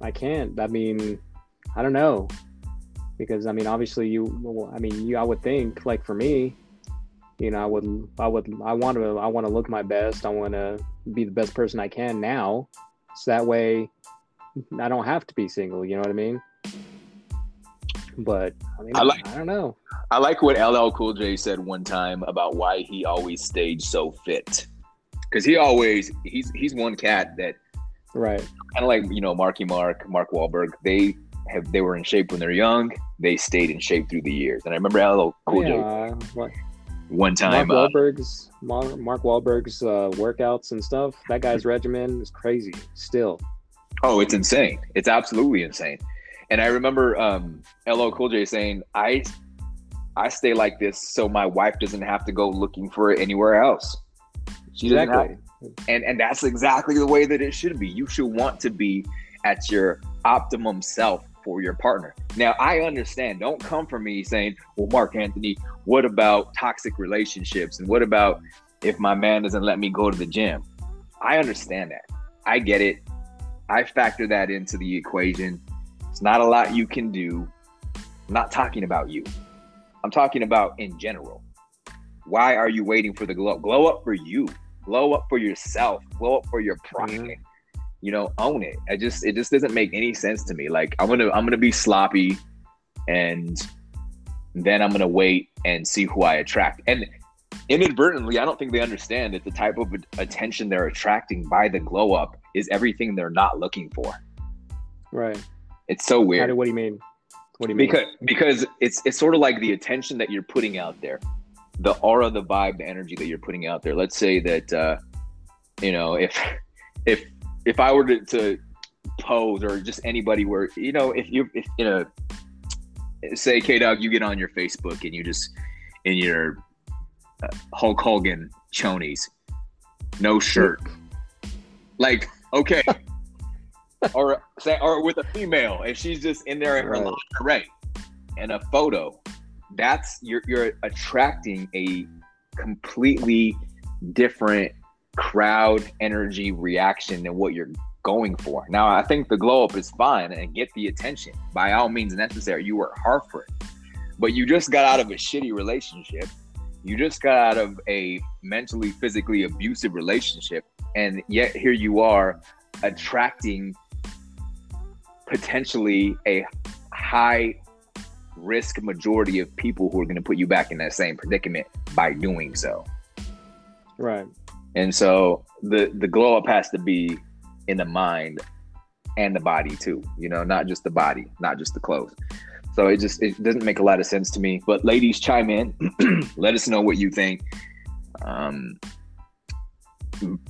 I can't. I mean, I don't know. Because I mean, obviously, you. well, I mean, you. I would think, like for me, you know, I would. I would. I want to. I want to look my best. I want to be the best person I can now, so that way, I don't have to be single. You know what I mean? But I mean, I like- I don't know. I like what LL Cool J said one time about why he always stayed so fit. Because he always he's he's one cat that Right. kind of like you know Marky Mark, Mark Wahlberg. They have they were in shape when they're young. They stayed in shape through the years. And I remember LL Cool J yeah. What, one time. Uh, Wahlberg's Mark, Mark Wahlberg's uh, workouts and stuff. That guy's regimen is crazy. Still. Oh, it's insane! It's absolutely insane. And I remember um, LL Cool J saying, "I I stay like this so my wife doesn't have to go looking for it anywhere else. She Exactly. and and that's exactly the way that it should be you should want to be at your optimum self for your partner now i understand don't come for me saying well marc anthony what about toxic relationships and what about if my man doesn't let me go to the gym i understand that i get it i factor that into the equation it's not a lot you can do i'm not talking about you i'm talking about in general why are you waiting for the glow glow up for you glow up for yourself, glow up for your pride. Mhm. You know, own it. I just it just doesn't make any sense to me. Like I'm gonna I'm gonna be sloppy, and then I'm gonna wait and see who I attract. And inadvertently, I don't think they understand that the type of attention they're attracting by the glow up is everything they're not looking for. Right. It's so weird do, what do you mean? What do you mean? because because it's it's sort of like the attention that you're putting out there the aura the vibe the energy that you're putting out there let's say that uh you know if if if i were to, to pose or just anybody where you know if you if you know say k dog you get on your facebook and you just in your hulk hogan chonies. No shirt. Like okay. Or say or with a female and she's just in there in her Right. lingerie and a photo that's you're you're attracting a completely different crowd energy reaction than what you're going for. Now i think the glow up is fine and get the attention. By all means necessary. You work hard for it but you just got out of a shitty relationship you just got out of a mentally physically abusive relationship and yet here you are attracting potentially a high risk majority of people who are going to put you back in that same predicament by doing so. Right. And so the the glow up has to be in the mind and the body too. You know, not just the body, not just the clothes. So it just it doesn't make a lot of sense to me. But ladies, chime in. Let us know what you think. Um,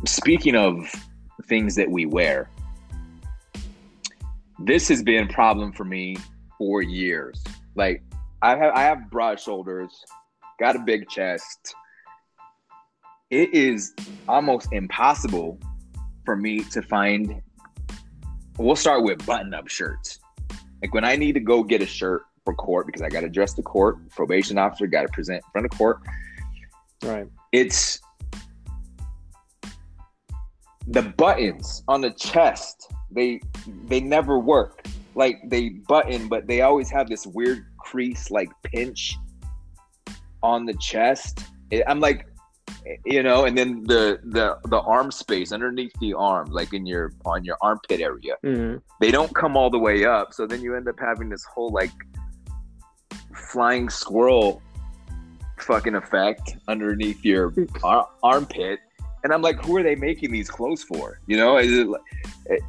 speaking of things that we wear, this has been a problem for me for years. Like I have I have broad shoulders, got a big chest. It is almost impossible for me to find we'll start with button up shirts. Like when I need to go get a shirt for court because I got to dress the court, probation officer got to present in front of court. Right. It's the buttons on the chest. They they never work. Like they button, but they always have this weird crease, like pinch on the chest. It- I'm like, you know, and then the the the arm space underneath the arm, like in your on your armpit area hmm they don't come all the way up. So then you end up having this whole like flying squirrel fucking effect underneath your ar- armpit. And I'm like, who are they making these clothes for? You know, is it, it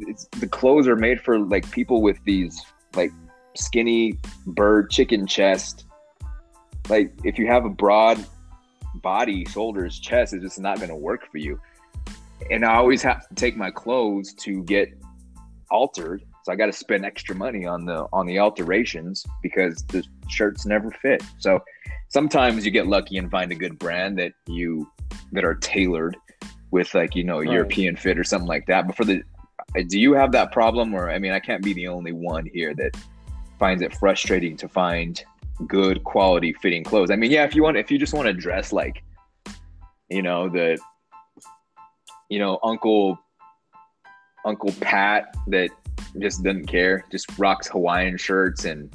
it's, the clothes are made for like people with these like skinny bird chicken chest. Like if you have a broad body, shoulders, chest, is just not going to work for you. And I always have to take my clothes to get altered so I got to spend extra money on the on the alterations because the shirts never fit. So sometimes you get lucky and find a good brand that you that are tailored with like you know right. European fit or something like that. But for the do you have that problem or I mean I can't be the only one here that finds it frustrating to find good quality fitting clothes. I mean, yeah, if you want if you just want to dress like you know the you know Uncle Uncle Pat that just doesn't care, just rocks Hawaiian shirts and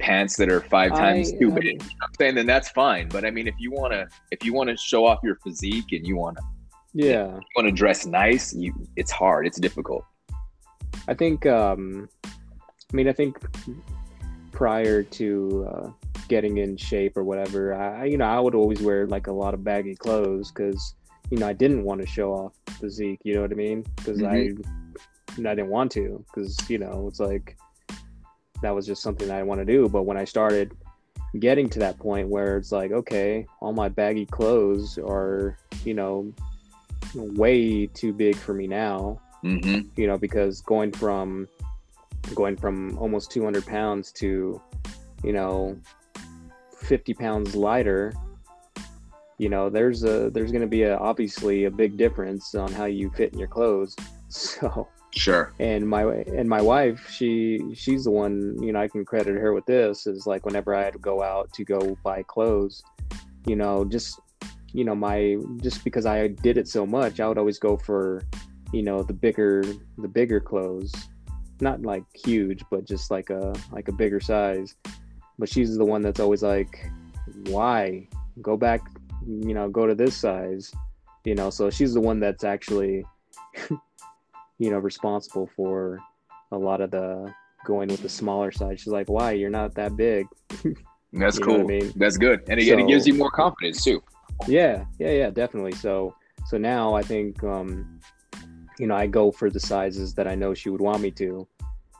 pants that are five times I, too big. I'm saying then that's fine. But I mean, if you want to, if you want to show off your physique and you want to, yeah, you want to dress nice, you, it's hard. It's difficult. I think. um I mean, I think prior to uh, getting in shape or whatever, I, you know, I would always wear like a lot of baggy clothes because, you know, I didn't want to show off physique. You know what I mean? Because mm-hmm. I I didn't want to because you know it's like that was just something I want to do. But when I started getting to that point where it's like, okay, all my baggy clothes are you know way too big for me now. Mm-hmm. You know because going from going from almost 200 pounds to you know 50 pounds lighter you know there's a there's going to be a obviously a big difference on how you fit in your clothes so Sure. And my and my wife, she she's the one, you know, I can credit her with this is like whenever I had to go out to go buy clothes, you know, just you know, my just because I did it so much, I would always go for, you know, the bigger the bigger clothes. Not like huge, but just like a like a bigger size. But she's the one that's always like, Why? Go back, you know, go to this size. You know, so she's the one that's actually you know, responsible for a lot of the going with the smaller size. She's like, "Why? You're not that big." That's cool. I mean? That's good, and again, so, it gives you more confidence too. Yeah, yeah, yeah, definitely. So, so now I think, um, you know, I go for the sizes that I know she would want me to,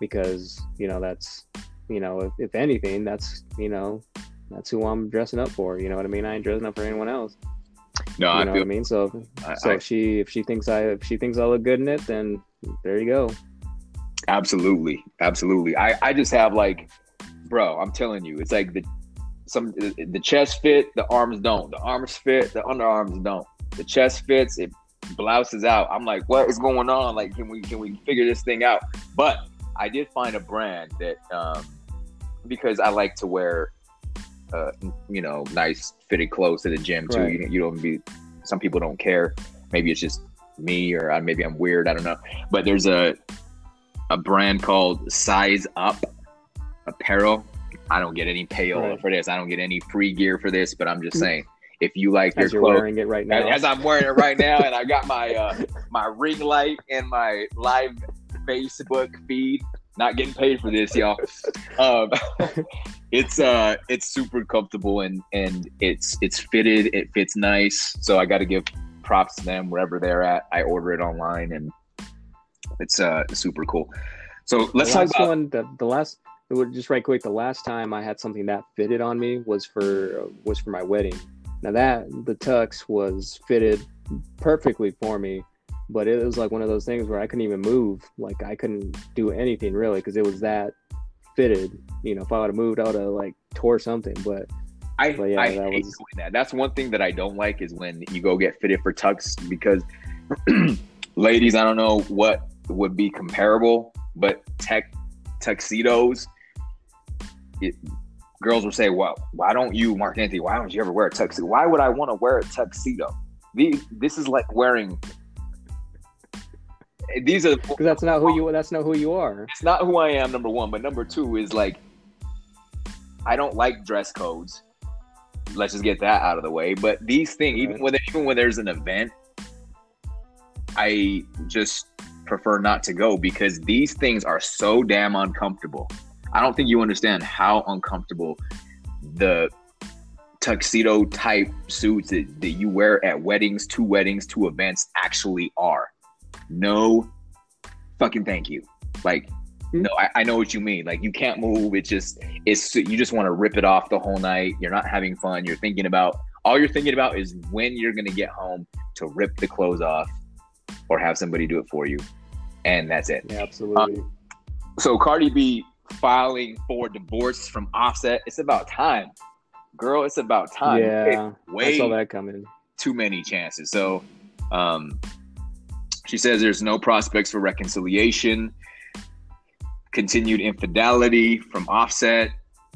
because you know that's, you know, if, if anything, that's you know, that's who I'm dressing up for. You know what I mean? I ain't dressing up for anyone else. No, you I know feel, what I mean. So, I, so I, if she if she thinks I if she thinks I look good in it, then there you go. Absolutely, absolutely. I I just have like, bro, I'm telling you, it's like the some the chest fit, the arms don't. The arms fit, the underarms don't. The chest fits, it blouses out. I'm like, what is going on? Like, can we can we figure this thing out? But I did find a brand that um because I like to wear uh, you know, nice fitted clothes to the gym too. Right. You, you don't be. Some people don't care. Maybe it's just me, or maybe I'm weird. I don't know. But there's a a brand called Size Up Apparel. I don't get any payola right. for this. I don't get any free gear for this. But I'm just saying, if you like as your clothes, wearing it right now, as I'm wearing it right now, and I got my uh, my ring light and my live Facebook feed not getting paid for this, y'all. Um, it's uh, it's super comfortable and and it's it's fitted. It fits nice. So I got to give props to them wherever they're at. I order it online and it's uh super cool. So let's the talk about one. The, the last just right quick. The last time I had something that fitted on me was for was for my wedding. Now that the tux was fitted perfectly for me but it was like one of those things where I couldn't even move. Like I couldn't do anything really because it was that fitted. You know, if I would have moved, I would have like tore something. But I, but yeah, I that hate was... that. That's one thing that I don't like is when you go get fitted for tux because ladies, I don't know what would be comparable, but tech tuxedos. It, girls will say, "Well, why don't you, Marc Anthony? Why don't you ever wear a tuxedo? Why would I want to wear a tuxedo? The, this is like wearing these are because that's not who you that's not who you are. It's not who I am. Number one, but number two is like I don't like dress codes. Let's just get that out of the way. But these things, even when even when there's an event, I just prefer not to go because these things are so damn uncomfortable. I don't think you understand how uncomfortable the tuxedo type suits that, that you wear at weddings, two weddings, two events actually are. No fucking thank you. Like, mm-hmm. no, I, I, know what you mean. Like, you can't move. It's just, it's, you just want to rip it off the whole night. You're not having fun. You're thinking about, all you're thinking about is when you're going to get home to rip the clothes off or have somebody do it for you. And that's it. Yeah, absolutely. Um, so, Cardi B filing for divorce from Offset. It's about time girl, it's about time. Yeah, way I saw that coming. Too many chances. So, um, she says there's no prospects for reconciliation. Continued infidelity from Offset.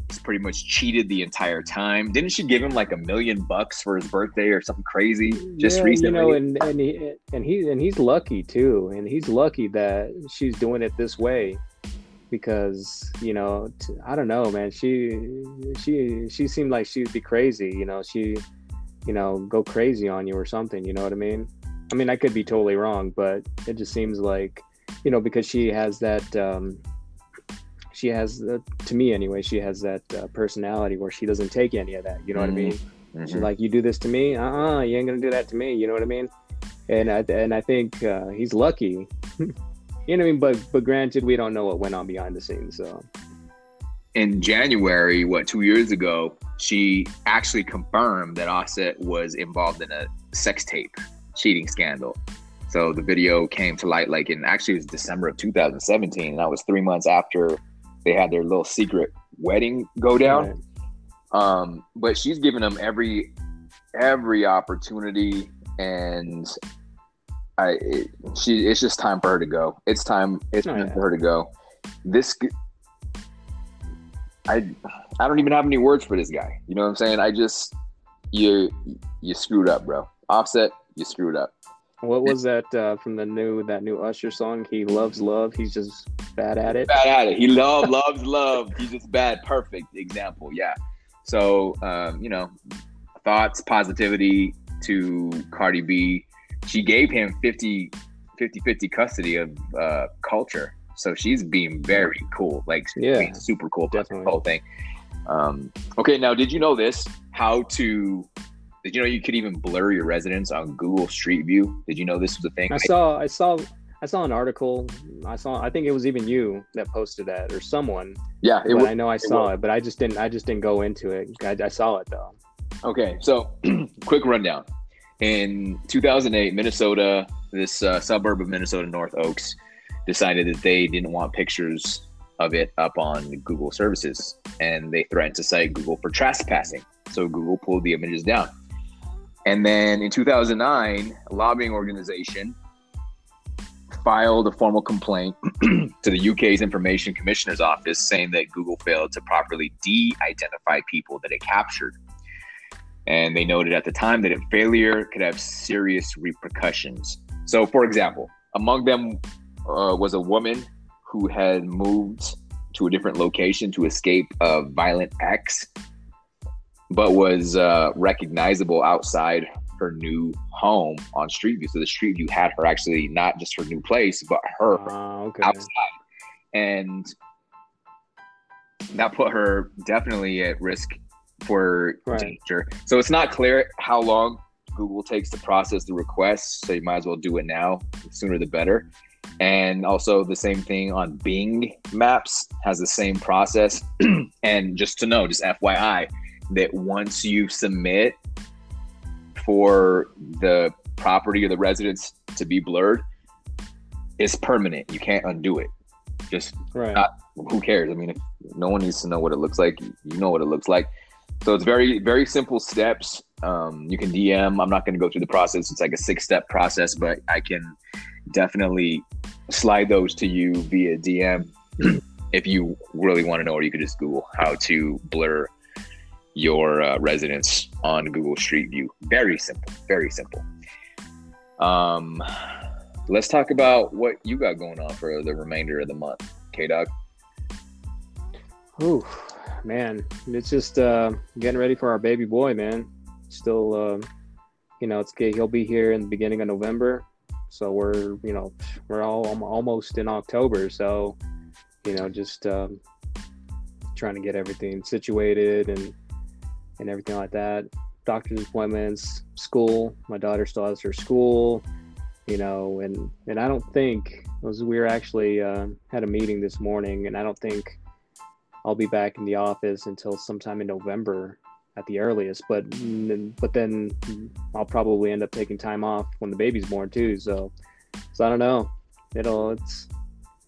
He's pretty much cheated the entire time. Didn't she give him like a million bucks for his birthday or something crazy just yeah, recently? You know, and and he and he and he's lucky too, and he's lucky that she's doing it this way because you know t- I don't know, man. She she she seemed like she'd be crazy. You know, she you know go crazy on you or something. You know what I mean? I mean, I could be totally wrong, but it just seems like you know because she has that. Um, she has, uh, to me anyway, she has that uh, personality where she doesn't take any of that. You know mm-hmm. what I mean? Mm-hmm. She's like, "You do this to me, uh, uh-uh, you ain't gonna do that to me." You know what I mean? And I and I think uh, he's lucky You know what I mean? But but granted, we don't know what went on behind the scenes. So in January, what two years ago, she actually confirmed that Offset was involved in a sex tape cheating scandal. So the video came to light like in actually it was December of 2017. And that was three months after they had their little secret wedding go down. Right. Um, but she's given them every every opportunity and I it, she it's just time for her to go. It's time. It's oh, time yeah. for her to go. This I I don't even have any words for this guy. You know what I'm saying? I just you you screwed up, bro. Offset, you screwed up. What was that uh, from the new that new Usher song? He loves love. He's just bad at it. Bad at it. He love loves love. He's just bad. Perfect example. Yeah. So um, you know, thoughts, positivity to Cardi B she gave him 50 50 50 custody of uh, Kulture. So she's being very cool, like yeah, super cool definitely. the whole thing. Um, okay, now did you know this? How to did you know you could even blur your residence on Google Street View? Did you know this was a thing? I saw I saw I saw an article. I saw I think it was even you that posted that or someone. Yeah, it was, I know I saw it, it, but I just didn't I just didn't go into it. I, I saw it though. Okay, so quick rundown in 2008, Minnesota, this uh, suburb of Minnesota, North Oaks, decided that they didn't want pictures of it up on Google services, and they threatened to cite Google for trespassing. So Google pulled the images down. And then in 2009, a lobbying organization filed a formal complaint to the UK's Information Commissioner's Office saying that Google failed to properly de identify people that it captured and they noted at the time that a failure could have serious repercussions. So, for example, among them uh, was a woman who had moved to a different location to escape a violent ex, but was uh, recognizable outside her new home on Street View. So the Street View had her actually not just her new place, but her uh, okay. outside, and that put her definitely at risk for right. danger. So it's not clear how long Google takes to process the request. So you might as well do it now. The sooner the better. And also the same thing on Bing Maps has the same process. and just to know, just FYI, that once you submit for the property or the residence to be blurred, it's permanent. You can't undo it. Just right. Not, who cares? I mean, if no one needs to know what it looks like. You know what it looks like. So it's very, very simple steps. Um, you can DM. I'm not going to go through the process. It's like a six step process, but I can definitely slide those to you via DM if you really want to know, or you could just Google how to blur your uh, residence on Google Street View. Very simple. Very simple. Um, let's talk about what you got going on for the remainder of the month, K Dog. Ooh, man, it's just uh, getting ready for our baby boy, man. Still, uh, you know, it's he'll be here in the beginning of November, so we're you know we're all almost in October, so you know just um, trying to get everything situated and and everything like that. Doctor's appointments, school. My daughter still has her school, you know, and and I don't think was, we were actually uh, had a meeting this morning, and I don't think I'll be back in the office until sometime in November at the earliest. But but then I'll probably end up taking time off when the baby's born too. So so I don't know. It'll it's,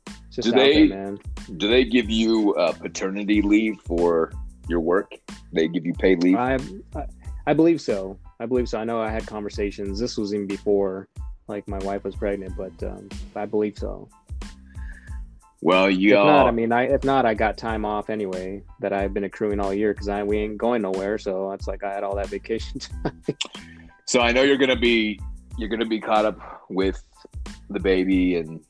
it's just Do they- there, man. Do they give you uh, paternity leave for your work? They give you paid leave. I, I I believe so. I believe so. I know I had conversations. This was even before like my wife was pregnant, but um, I believe so. Well, you If not, I mean, I if not, I got time off anyway that I've been accruing all year because I we ain't going nowhere. So it's like I had all that vacation time. so I know you're gonna be you're gonna be caught up with the baby and,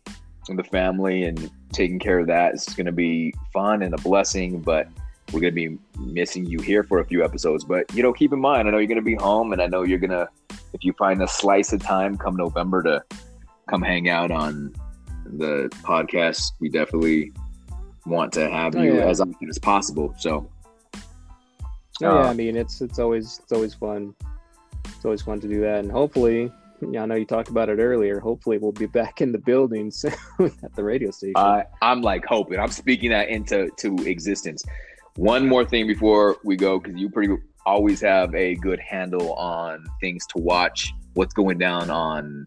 and the family and taking care of that. It's gonna be fun and a blessing, but we're gonna be missing you here for a few episodes. But you know, keep in mind, I know you're gonna be home, and I know you're gonna if you find a slice of time come November to come hang out on the podcast, we definitely want to have Oh, you yeah. as often as possible. So Oh, yeah, Uh, I mean, it's it's always it's always fun. It's always fun to do that, and hopefully, yeah, I know you talked about it earlier. Hopefully, we'll be back in the building soon at the radio station. I I'm like hoping. I'm speaking that into to existence. One more thing before we go, because you pretty always have a good handle on things to watch. What's going down on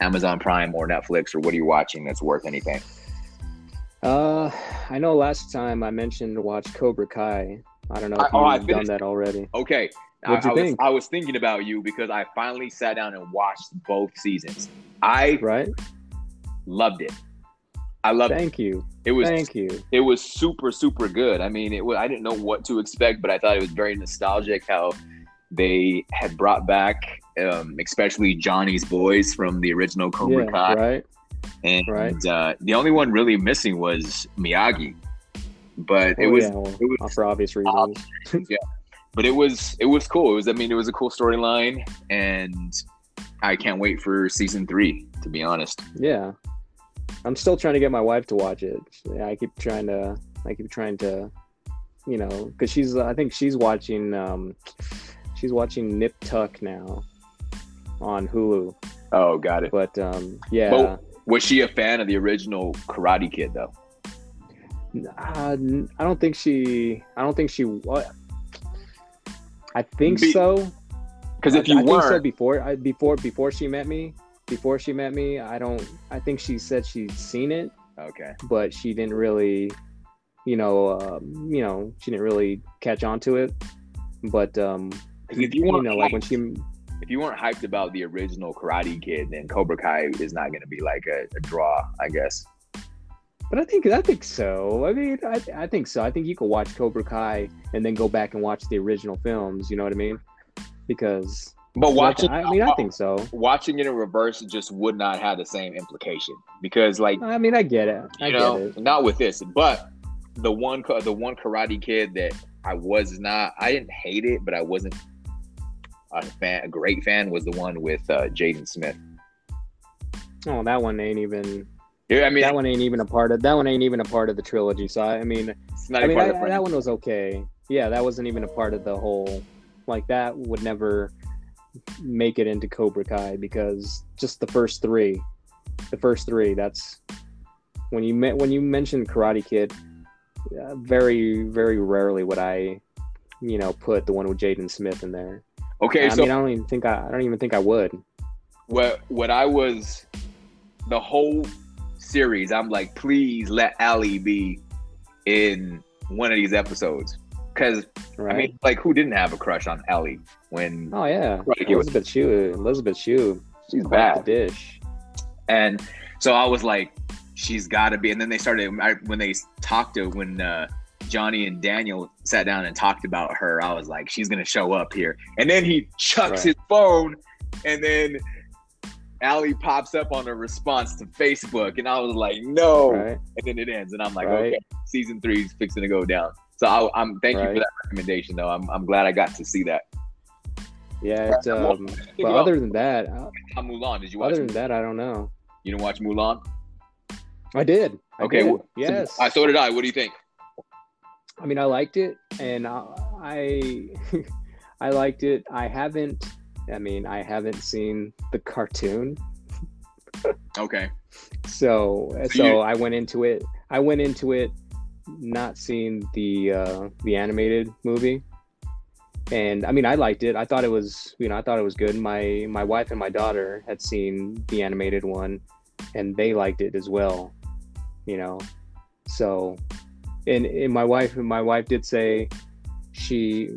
Amazon Prime or Netflix, or what are you watching that's worth anything? Uh, I know last time I mentioned to watch Cobra Kai. I don't know I- if oh, I you've done that already. Okay, What'd I, you I was think? I was thinking about you because I finally sat down and watched both seasons. I Right? loved it. I loved it. Thank you. It was Thank you. it was super super good i mean it was i didn't know what to expect but i thought it was very nostalgic how they had brought back um, especially johnny's boys from the original cobra Yeah, kai right. and right. uh, the only one really missing was miyagi but it Oh, was yeah, well, it was- for obvious reasons. yeah, but it was it was cool it was i mean it was a cool storyline and i can't wait for season three to be honest Yeah. I'm still trying to get my wife to watch it. Yeah, I keep trying to I keep trying to you know, cuz she's I think she's watching um she's watching Nip Tuck now on Hulu. oh got it But um yeah. But- was she a fan of the original karate kid though Uh, I don't think she. I don't think she. What? I think Be- so. because if you I think so weren't before. I, before before she met me. Before she met me, I don't. I think she said she'd seen it, okay but she didn't really. You know. Um, you know. She didn't really catch on to it. But um, if you you weren't know, like when she. If you weren't hyped about the original Karate Kid, then Cobra Kai is not going to be like a, a draw, I guess. But I think I think so. I mean, I, I think so. I think you could watch Cobra Kai and then go back and watch the original films. You know what I mean? Because But watching, I mean, I think so. watching it in reverse just would not have the same implication because, like, I mean, I get it. I you get know, it. not with this, but the one, the one Karate Kid that I was not, I didn't hate it, but I wasn't a fan, a great fan was the one with uh, Jaden Smith. Oh, that one ain't even. Yeah, I mean, that one ain't even a part of. That one ain't even a part of the trilogy. So I, mean, it's not I mean, I, that one was okay. Yeah, that wasn't even a part of the whole. Like that would never make it into Cobra Kai because just the first three, the first three. That's when you met when you mentioned Karate Kid. Uh, very very rarely would I, you know, put the one with Jaden Smith in there. Okay, I so mean, I don't even think I, I don't even think I would. what what I was the whole series, I'm like, please let Ali be in one of these episodes. Cause Right? I mean, like who didn't have a crush on Ellie when oh yeah, Karate Kid was- Elisabeth Shue. Elisabeth Shue. she's bad. the dish. And so I was like, she's gotta be. And then they started I, when they talked to when uh, Johnny and Daniel sat down and talked about her. I was like, she's gonna show up here. And then he chucks Right. his phone, and then Ali pops up on a response to Facebook, and I was like, no. Right? And then it ends, and I'm like, Right. okay, season three is fixing to go down. So I, I'm thank you for that recommendation, though. I'm, I'm glad I got to see that. Yeah. It's, um, but other than that, uh, Mulan, did you watch? other than that, I don't know. you didn't watch Mulan? I did. I Okay, did. well, so- yes. uh, so did I. What do you think? I mean, I liked it, and I, I, I liked it. I haven't. I mean, I haven't seen the cartoon, Okay. so So so you- I went into it. I went into it not seeing the uh, the animated movie, and I mean, I liked it. I thought it was, you know, I thought it was good. My my wife and my daughter had seen the animated one, and they liked it as well. You know, so, and, and my wife my wife did say she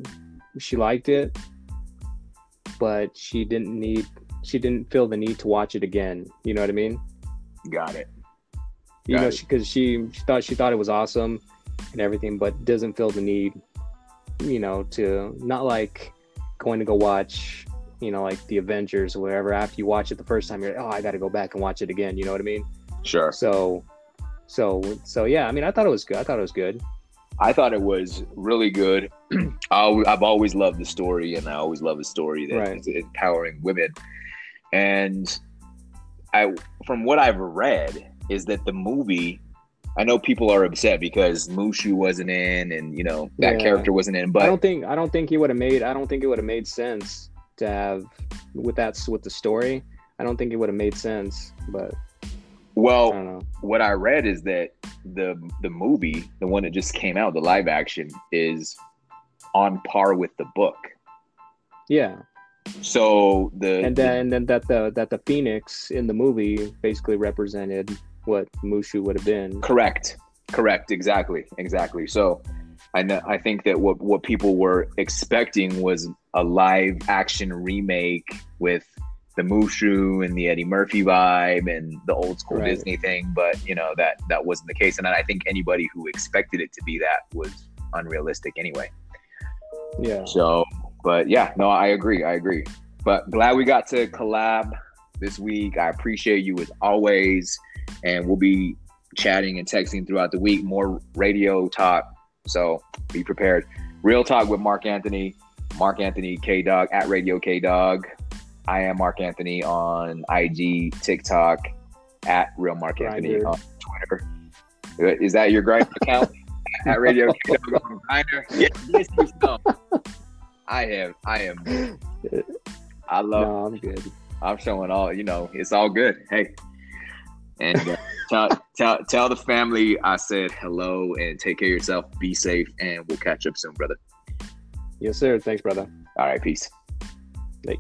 she liked it, but she didn't need she didn't feel the need to watch it again. You know what I mean? Got it. you know, because she, she thought she thought it was awesome and everything, but doesn't feel the need, you know, to not like going to go watch, you know, like the Avengers or whatever. After you watch it the first time, you're like, oh, I got to go back and watch it again. You know what I mean? Sure. So, so, so yeah. I mean, I thought it was good. I thought it was good. I thought it was really good. I, I've always loved the story, and I always love a story that Right. is empowering women. And I, from what I've read, is that the movie. I know people are upset because Mushu wasn't in, and you know that Yeah. character wasn't in. But I don't think I don't think he would have made. I don't think it would have made sense to have with that with the story. I don't think it would have made sense, but well, don't what I read is that the the movie, the one that just came out, the live action, is on par with the book. Yeah, So the and then and then that the that the phoenix in the movie basically represented what mushu would have been Correct. Correct. Exactly. Exactly. So I know I think that what what people were expecting was a live action remake with the Mushu and the Eddie Murphy vibe and the old school Right. Disney thing, but you know that that wasn't the case. And I think anybody who expected it to be that was unrealistic anyway. yeah So, but yeah, no, I agree. I agree. But glad we got to collab this week. I appreciate you as always. And we'll be chatting and texting throughout the week. More radio talk. So be prepared. Real talk with Marc Anthony. Marc Anthony K Dog at Radio K Dog. I am Marc Anthony on IG, TikTok, at Real Marc Anthony Grindr. on Twitter. Is that your grind account? at Radio K Dog on Grindr? Yes, yes. I am. I am. I love. no i'm good I'm showing all. You know, it's all good. Hey, and uh, tell tell tell the family I said hello and take care of yourself. Be safe, and we'll catch up soon, brother. yes sir thanks brother All right, peace. Like-